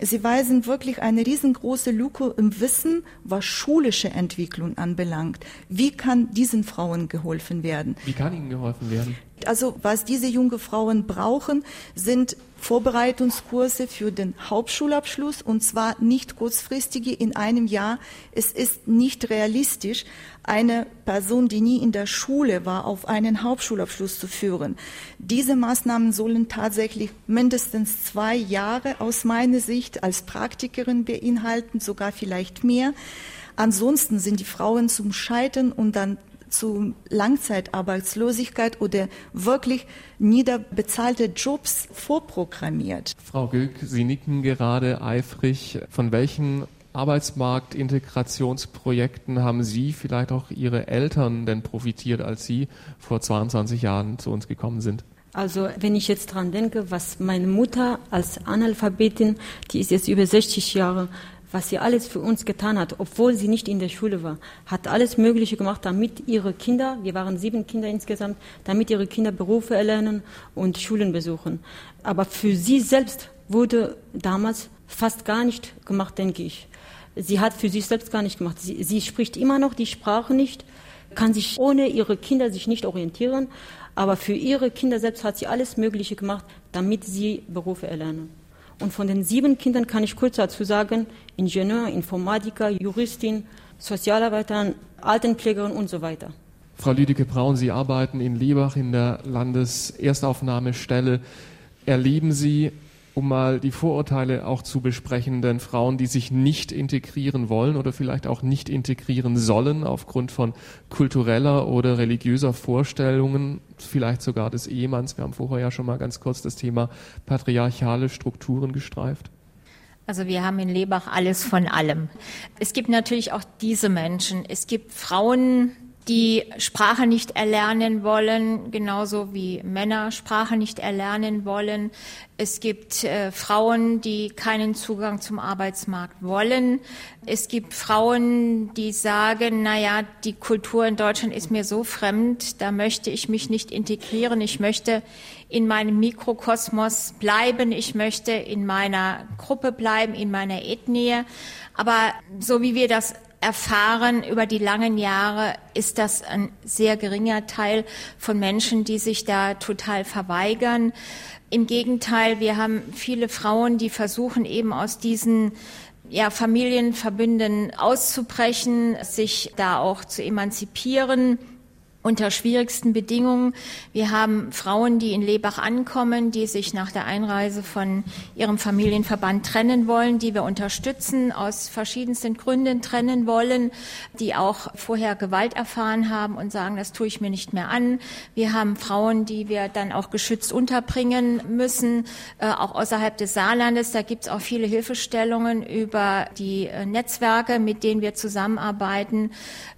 Sie weisen wirklich eine riesengroße Lücke im Wissen, was schulische Entwicklung anbelangt. Wie kann diesen Frauen geholfen werden? Wie kann ihnen geholfen werden? Also was diese junge Frauen brauchen, sind Vorbereitungskurse für den Hauptschulabschluss und zwar nicht kurzfristige in einem Jahr. Es ist nicht realistisch, eine Person, die nie in der Schule war, auf einen Hauptschulabschluss zu führen. Diese Maßnahmen sollen tatsächlich mindestens zwei Jahre aus meiner Sicht als Praktikerin beinhalten, sogar vielleicht mehr. Ansonsten sind die Frauen zum Scheitern und dann zu Langzeitarbeitslosigkeit oder wirklich niederbezahlte Jobs vorprogrammiert. Frau Gülk, Sie nicken gerade eifrig. Von welchen Arbeitsmarktintegrationsprojekten haben Sie, vielleicht auch Ihre Eltern denn profitiert, als Sie vor 22 Jahren zu uns gekommen sind? Also wenn ich jetzt dran denke, was meine Mutter als Analphabetin, die ist jetzt über 60 Jahre, was sie alles für uns getan hat, obwohl sie nicht in der Schule war, hat alles Mögliche gemacht, damit ihre Kinder, wir waren sieben Kinder insgesamt, damit ihre Kinder Berufe erlernen und Schulen besuchen. Aber für sie selbst wurde damals fast gar nicht gemacht, denke ich. Sie hat für sich selbst gar nicht gemacht. Sie, sie spricht immer noch die Sprache nicht, kann sich ohne ihre Kinder sich nicht orientieren, aber für ihre Kinder selbst hat sie alles Mögliche gemacht, damit sie Berufe erlernen. Und von den sieben Kindern kann ich kurz dazu sagen, Ingenieur, Informatiker, Juristin, Sozialarbeiterin, Altenpflegerin und so weiter. Frau Lüdecke Braun, Sie arbeiten in Liebach in der Landeserstaufnahmestelle. Erleben Sie um mal die Vorurteile auch zu besprechen, denn Frauen, die sich nicht integrieren wollen oder vielleicht auch nicht integrieren sollen aufgrund von kultureller oder religiöser Vorstellungen, vielleicht sogar des Ehemanns. Wir haben vorher ja schon mal ganz kurz das Thema patriarchale Strukturen gestreift. Also wir haben in Lebach alles von allem. Es gibt natürlich auch diese Menschen. Es gibt Frauen, die Sprache nicht erlernen wollen, genauso wie Männer Sprache nicht erlernen wollen. Es gibt äh, Frauen, die keinen Zugang zum Arbeitsmarkt wollen. Es gibt Frauen, die sagen, na ja, die Kultur in Deutschland ist mir so fremd, da möchte ich mich nicht integrieren. Ich möchte in meinem Mikrokosmos bleiben. Ich möchte in meiner Gruppe bleiben, in meiner Ethnie. Aber so wie wir das erfahren über die langen Jahre, ist das ein sehr geringer Teil von Menschen, die sich da total verweigern. Im Gegenteil, wir haben viele Frauen, die versuchen eben aus diesen ja, Familienverbünden auszubrechen, sich da auch zu emanzipieren unter schwierigsten Bedingungen. Wir haben Frauen, die in Lebach ankommen, die sich nach der Einreise von ihrem Familienverband trennen wollen, die wir unterstützen, aus verschiedensten Gründen trennen wollen, die auch vorher Gewalt erfahren haben und sagen, das tue ich mir nicht mehr an. Wir haben Frauen, die wir dann auch geschützt unterbringen müssen, äh, auch außerhalb des Saarlandes. Da gibt es auch viele Hilfestellungen über die äh, Netzwerke, mit denen wir zusammenarbeiten.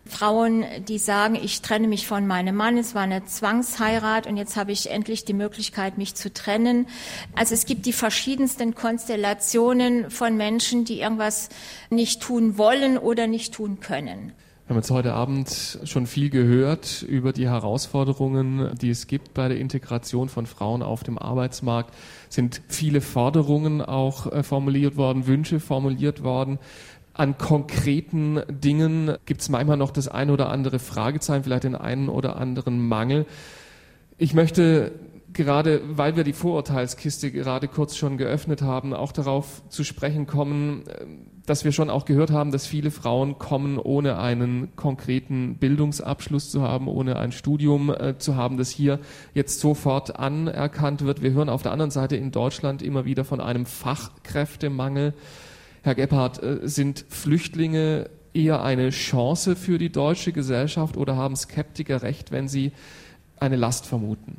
Frauen, die sagen, ich trenne mich von meinem Mann, es war eine Zwangsheirat und jetzt habe ich endlich die Möglichkeit, mich zu trennen. Also es gibt die verschiedensten Konstellationen von Menschen, die irgendwas nicht tun wollen oder nicht tun können. Wir haben jetzt heute Abend schon viel gehört über die Herausforderungen, die es gibt bei der Integration von Frauen auf dem Arbeitsmarkt. Es sind viele Forderungen auch äh, formuliert worden, Wünsche formuliert worden. An konkreten Dingen gibt es manchmal noch das eine oder andere Fragezeichen, vielleicht den einen oder anderen Mangel. Ich möchte gerade, weil wir die Vorurteilskiste gerade kurz schon geöffnet haben, auch darauf zu sprechen kommen, dass wir schon auch gehört haben, dass viele Frauen kommen, ohne einen konkreten Bildungsabschluss zu haben, ohne ein Studium äh, zu haben, das hier jetzt sofort anerkannt wird. Wir hören auf der anderen Seite in Deutschland immer wieder von einem Fachkräftemangel. Herr Gebhardt, äh, sind Flüchtlinge eher eine Chance für die deutsche Gesellschaft oder haben Skeptiker recht, wenn sie eine Last vermuten?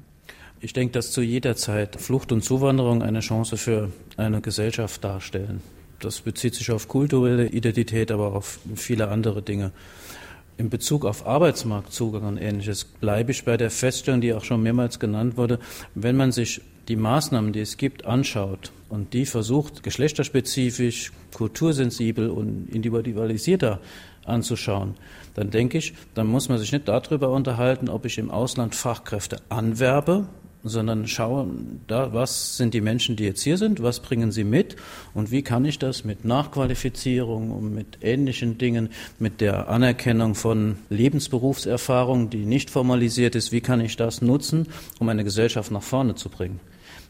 Ich denke, dass zu jeder Zeit Flucht und Zuwanderung eine Chance für eine Gesellschaft darstellen. Das bezieht sich auf kulturelle Identität, aber auch auf viele andere Dinge. In Bezug auf Arbeitsmarktzugang und ähnliches bleibe ich bei der Feststellung, die auch schon mehrmals genannt wurde. Wenn man sich die Maßnahmen, die es gibt, anschaut und die versucht, geschlechterspezifisch, kultursensibel und individualisierter anzuschauen, dann denke ich, dann muss man sich nicht darüber unterhalten, ob ich im Ausland Fachkräfte anwerbe, sondern schauen, da, was sind die Menschen, die jetzt hier sind, was bringen sie mit und wie kann ich das mit Nachqualifizierung und mit ähnlichen Dingen, mit der Anerkennung von Lebensberufserfahrung, die nicht formalisiert ist, wie kann ich das nutzen, um eine Gesellschaft nach vorne zu bringen.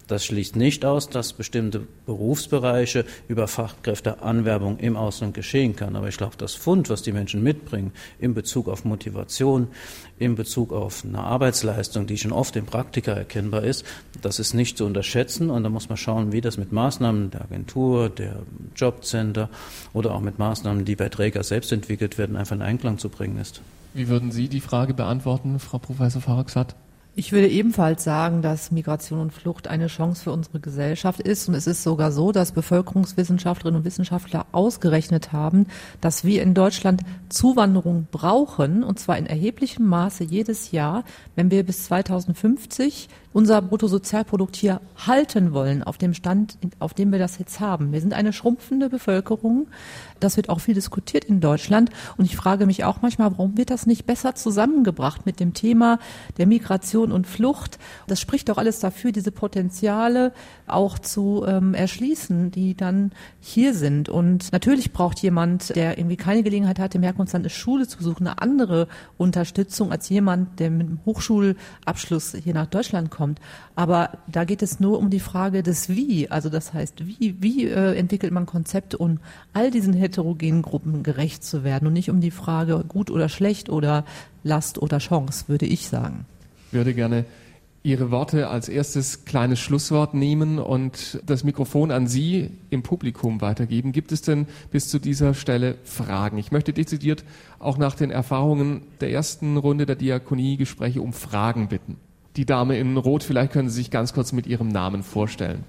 Das schließt nicht aus, dass bestimmte Berufsbereiche über Fachkräfteanwerbung im Ausland geschehen kann. Aber ich glaube, das Fund, was die Menschen mitbringen in Bezug auf Motivation, in Bezug auf eine Arbeitsleistung, die schon oft im Praktika erkennbar ist, das ist nicht zu unterschätzen. Und da muss man schauen, wie das mit Maßnahmen der Agentur, der Jobcenter oder auch mit Maßnahmen, die bei Träger selbst entwickelt werden, einfach in Einklang zu bringen ist. Wie würden Sie die Frage beantworten, Frau Professor Faraxat? Ich würde ebenfalls sagen, dass Migration und Flucht eine Chance für unsere Gesellschaft ist. Und es ist sogar so, dass Bevölkerungswissenschaftlerinnen und Wissenschaftler ausgerechnet haben, dass wir in Deutschland Zuwanderung brauchen, und zwar in erheblichem Maße jedes Jahr, wenn wir bis 2050 unser Bruttosozialprodukt hier halten wollen, auf dem Stand, auf dem wir das jetzt haben. Wir sind eine schrumpfende Bevölkerung. Das wird auch viel diskutiert in Deutschland. Und ich frage mich auch manchmal, warum wird das nicht besser zusammengebracht mit dem Thema der Migration und Flucht? Das spricht doch alles dafür, diese Potenziale auch zu ähm, erschließen, die dann hier sind. Und natürlich braucht jemand, der irgendwie keine Gelegenheit hat, im Herkunftsland eine Schule zu suchen, eine andere Unterstützung als jemand, der mit einem Hochschulabschluss hier nach Deutschland kommt kommt. Aber da geht es nur um die Frage des Wie. Also das heißt, wie, wie äh, entwickelt man Konzepte, um all diesen heterogenen Gruppen gerecht zu werden und nicht um die Frage gut oder schlecht oder Last oder Chance, würde ich sagen. Ich würde gerne Ihre Worte als erstes kleines Schlusswort nehmen und das Mikrofon an Sie im Publikum weitergeben. Gibt es denn bis zu dieser Stelle Fragen? Ich möchte dezidiert auch nach den Erfahrungen der ersten Runde der Diakoniegespräche um Fragen bitten die Dame in Rot, vielleicht können Sie sich ganz kurz mit Ihrem Namen vorstellen.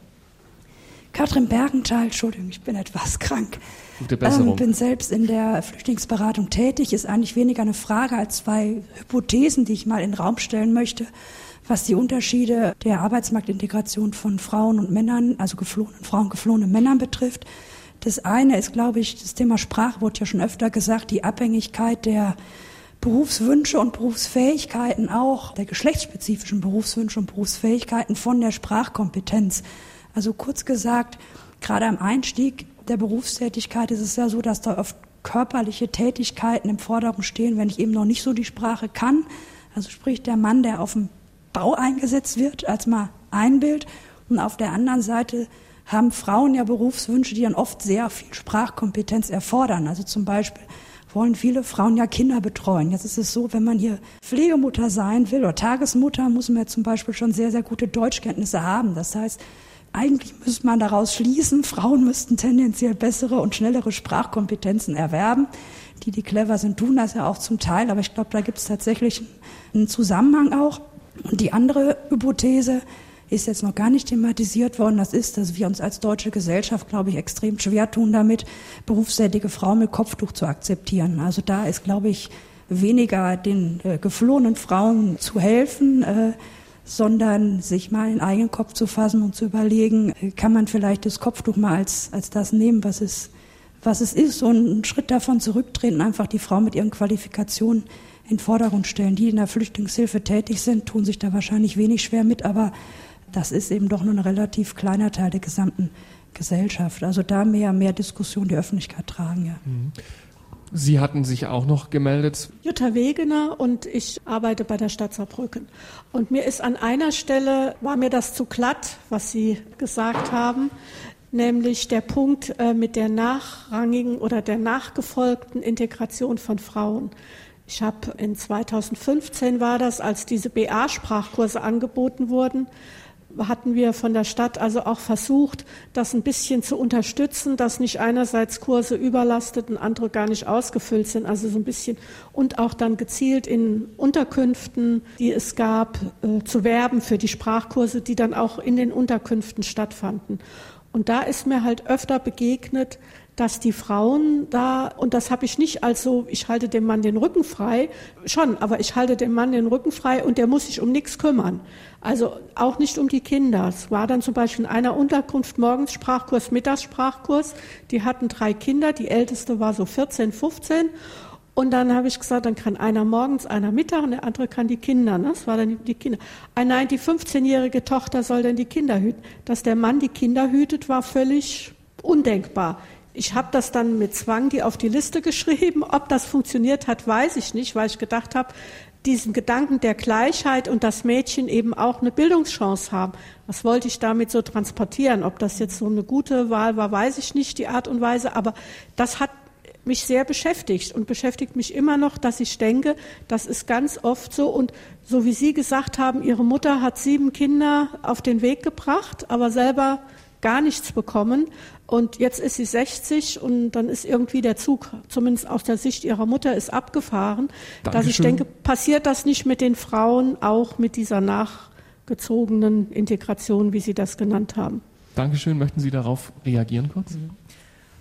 Katrin Bergenthal, Entschuldigung, ich bin etwas krank. Gute Besserung. Ähm, bin selbst in der Flüchtlingsberatung tätig. Ist eigentlich weniger eine Frage als zwei Hypothesen, die ich mal in den Raum stellen möchte, was die Unterschiede der Arbeitsmarktintegration von Frauen und Männern, also geflohenen Frauen, geflohenen Männern betrifft. Das eine ist, glaube ich, das Thema Sprache wurde ja schon öfter gesagt, die Abhängigkeit der Berufswünsche und Berufsfähigkeiten auch, der geschlechtsspezifischen Berufswünsche und Berufsfähigkeiten von der Sprachkompetenz. Also kurz gesagt, gerade am Einstieg der Berufstätigkeit ist es ja so, dass da oft körperliche Tätigkeiten im Vordergrund stehen, wenn ich eben noch nicht so die Sprache kann. Also sprich der Mann, der auf dem Bau eingesetzt wird, als mal ein Bild. Und auf der anderen Seite haben Frauen ja Berufswünsche, die dann oft sehr viel Sprachkompetenz erfordern. Also zum Beispiel wollen viele Frauen ja Kinder betreuen. Jetzt ist es so, wenn man hier Pflegemutter sein will oder Tagesmutter, muss man ja zum Beispiel schon sehr, sehr gute Deutschkenntnisse haben. Das heißt, eigentlich müsste man daraus schließen, Frauen müssten tendenziell bessere und schnellere Sprachkompetenzen erwerben. Die, die clever sind, tun das ja auch zum Teil, aber ich glaube, da gibt es tatsächlich einen Zusammenhang auch. Und die andere Hypothese, ist jetzt noch gar nicht thematisiert worden. Das ist, dass wir uns als deutsche Gesellschaft, glaube ich, extrem schwer tun damit, berufstätige Frauen mit Kopftuch zu akzeptieren. Also da ist, glaube ich, weniger den äh, geflohenen Frauen zu helfen, äh, sondern sich mal in den eigenen Kopf zu fassen und zu überlegen, äh, kann man vielleicht das Kopftuch mal als, als das nehmen, was es, was es ist, und einen Schritt davon zurücktreten, einfach die Frau mit ihren Qualifikationen in Vordergrund stellen. Die in der Flüchtlingshilfe tätig sind, tun sich da wahrscheinlich wenig schwer mit, aber das ist eben doch nur ein relativ kleiner Teil der gesamten Gesellschaft. Also da mehr, mehr Diskussion die Öffentlichkeit tragen, ja. Mhm. Sie hatten sich auch noch gemeldet. Jutta Wegener und ich arbeite bei der Stadt Saarbrücken. Und mir ist an einer Stelle, war mir das zu glatt, was Sie gesagt haben, nämlich der Punkt äh, mit der nachrangigen oder der nachgefolgten Integration von Frauen. Ich habe in 2015 war das, als diese BA-Sprachkurse angeboten wurden, hatten wir von der Stadt also auch versucht, das ein bisschen zu unterstützen, dass nicht einerseits Kurse überlastet und andere gar nicht ausgefüllt sind, also so ein bisschen und auch dann gezielt in Unterkünften, die es gab, äh, zu werben für die Sprachkurse, die dann auch in den Unterkünften stattfanden. Und da ist mir halt öfter begegnet, dass die Frauen da, und das habe ich nicht als so, ich halte dem Mann den Rücken frei, schon, aber ich halte dem Mann den Rücken frei und der muss sich um nichts kümmern. Also auch nicht um die Kinder. Es war dann zum Beispiel in einer Unterkunft morgens Sprachkurs, Mittagssprachkurs. Die hatten drei Kinder, die älteste war so 14, 15. Und dann habe ich gesagt, dann kann einer morgens, einer Mittag und der andere kann die Kinder. Ne? Das war dann die Kinder. Ah, nein, die 15-jährige Tochter soll dann die Kinder hüten. Dass der Mann die Kinder hütet, war völlig undenkbar. Ich habe das dann mit Zwang die auf die Liste geschrieben. Ob das funktioniert hat, weiß ich nicht, weil ich gedacht habe, diesen Gedanken der Gleichheit und das Mädchen eben auch eine Bildungschance haben. Was wollte ich damit so transportieren? Ob das jetzt so eine gute Wahl war, weiß ich nicht, die Art und Weise. Aber das hat mich sehr beschäftigt und beschäftigt mich immer noch, dass ich denke, das ist ganz oft so. Und so wie Sie gesagt haben, Ihre Mutter hat sieben Kinder auf den Weg gebracht, aber selber gar nichts bekommen. Und jetzt ist sie 60 und dann ist irgendwie der Zug, zumindest aus der Sicht ihrer Mutter, ist abgefahren. Dankeschön. Dass ich denke, passiert das nicht mit den Frauen auch mit dieser nachgezogenen Integration, wie Sie das genannt haben? Dankeschön. Möchten Sie darauf reagieren kurz? Mhm.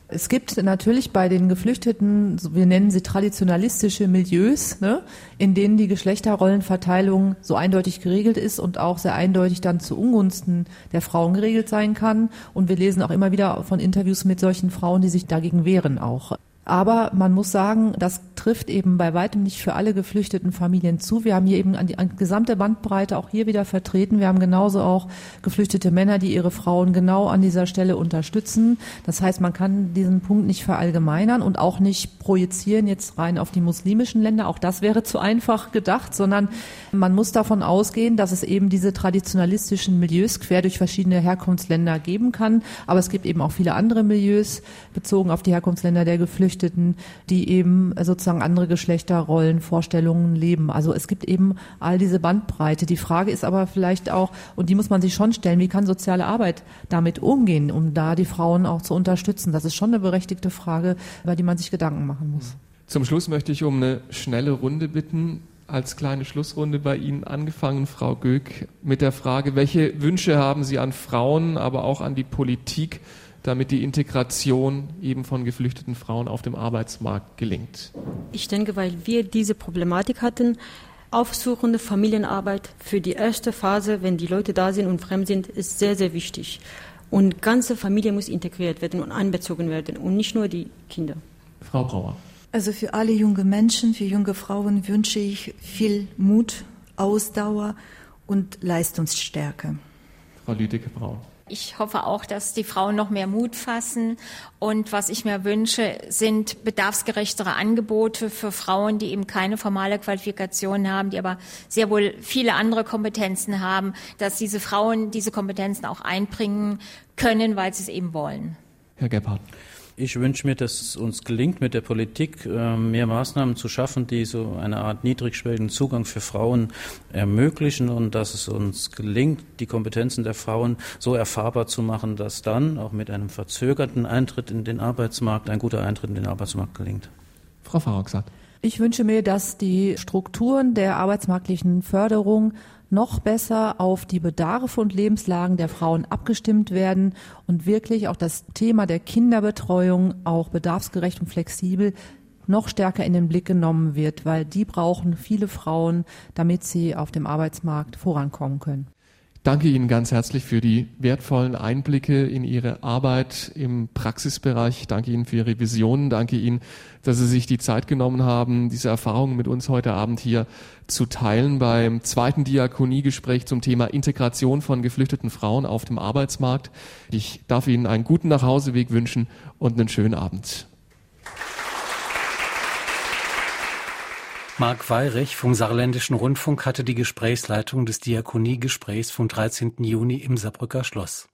Es gibt natürlich bei den Geflüchteten, wir nennen sie traditionalistische Milieus, ne, in denen die Geschlechterrollenverteilung so eindeutig geregelt ist und auch sehr eindeutig dann zu Ungunsten der Frauen geregelt sein kann. Und wir lesen auch immer wieder von Interviews mit solchen Frauen, die sich dagegen wehren auch. Aber man muss sagen, das trifft eben bei weitem nicht für alle geflüchteten Familien zu. Wir haben hier eben an die an gesamte Bandbreite auch hier wieder vertreten. Wir haben genauso auch geflüchtete Männer, die ihre Frauen genau an dieser Stelle unterstützen. Das heißt, man kann diesen Punkt nicht verallgemeinern und auch nicht projizieren jetzt rein auf die muslimischen Länder. Auch das wäre zu einfach gedacht, sondern man muss davon ausgehen, dass es eben diese traditionalistischen Milieus quer durch verschiedene Herkunftsländer geben kann. Aber es gibt eben auch viele andere Milieus bezogen auf die Herkunftsländer der Geflüchteten Geflüchteten, die eben sozusagen andere Geschlechterrollen, Vorstellungen leben. Also es gibt eben all diese Bandbreite. Die Frage ist aber vielleicht auch, und die muss man sich schon stellen, wie kann soziale Arbeit damit umgehen, um da die Frauen auch zu unterstützen? Das ist schon eine berechtigte Frage, über die man sich Gedanken machen muss. Zum Schluss möchte ich um eine schnelle Runde bitten als kleine Schlussrunde bei Ihnen angefangen, Frau Göck, mit der Frage, welche Wünsche haben Sie an Frauen, aber auch an die Politik, damit die Integration eben von geflüchteten Frauen auf dem Arbeitsmarkt gelingt? Ich denke, weil wir diese Problematik hatten, aufsuchende Familienarbeit für die erste Phase, wenn die Leute da sind und fremd sind, ist sehr, sehr wichtig. Und ganze Familie muss integriert werden und einbezogen werden und nicht nur die Kinder. Frau Brauer. Also für alle junge Menschen, für junge Frauen wünsche ich viel Mut, Ausdauer und Leistungsstärke. Frau Lüdecke-Brauer. Ich hoffe auch, dass die Frauen noch mehr Mut fassen. Und was ich mir wünsche, sind bedarfsgerechtere Angebote für Frauen, die eben keine formale Qualifikation haben, die aber sehr wohl viele andere Kompetenzen haben, dass diese Frauen diese Kompetenzen auch einbringen können, weil sie es eben wollen. Herr Gebhardt. Ich wünsche mir, dass es uns gelingt, mit der Politik äh, mehr Maßnahmen zu schaffen, die so eine Art niedrigschwelligen Zugang für Frauen ermöglichen und dass es uns gelingt, die Kompetenzen der Frauen so erfahrbar zu machen, dass dann auch mit einem verzögerten Eintritt in den Arbeitsmarkt ein guter Eintritt in den Arbeitsmarkt gelingt. Frau Farrock Ich wünsche mir, dass die Strukturen der arbeitsmarktlichen Förderung noch besser auf die Bedarfe und Lebenslagen der Frauen abgestimmt werden und wirklich auch das Thema der Kinderbetreuung auch bedarfsgerecht und flexibel noch stärker in den Blick genommen wird, weil die brauchen viele Frauen, damit sie auf dem Arbeitsmarkt vorankommen können danke Ihnen ganz herzlich für die wertvollen Einblicke in Ihre Arbeit im Praxisbereich. Ich danke Ihnen für Ihre Visionen. Danke Ihnen, dass Sie sich die Zeit genommen haben, diese Erfahrungen mit uns heute Abend hier zu teilen beim zweiten Diakoniegespräch zum Thema Integration von geflüchteten Frauen auf dem Arbeitsmarkt. Ich darf Ihnen einen guten Nachhauseweg wünschen und einen schönen Abend. Marc Weirich vom Saarländischen Rundfunk hatte die Gesprächsleitung des Diakoniegesprächs vom 13. Juni im Saarbrücker Schloss.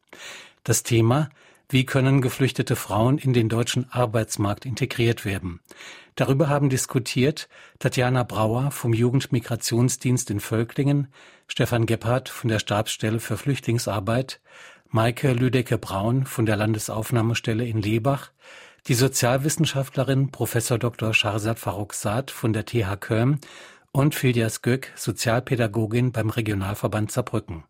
Das Thema Wie können geflüchtete Frauen in den deutschen Arbeitsmarkt integriert werden? Darüber haben diskutiert Tatjana Brauer vom Jugendmigrationsdienst in Völklingen, Stefan Gebhardt von der Stabsstelle für Flüchtlingsarbeit, Maike Lüdecke-Braun von der Landesaufnahmestelle in Lebach, die Sozialwissenschaftlerin Prof. Dr. Sharzad Farrokhzad von der TH Köln und Filias Göck, Sozialpädagogin beim Regionalverband Saarbrücken.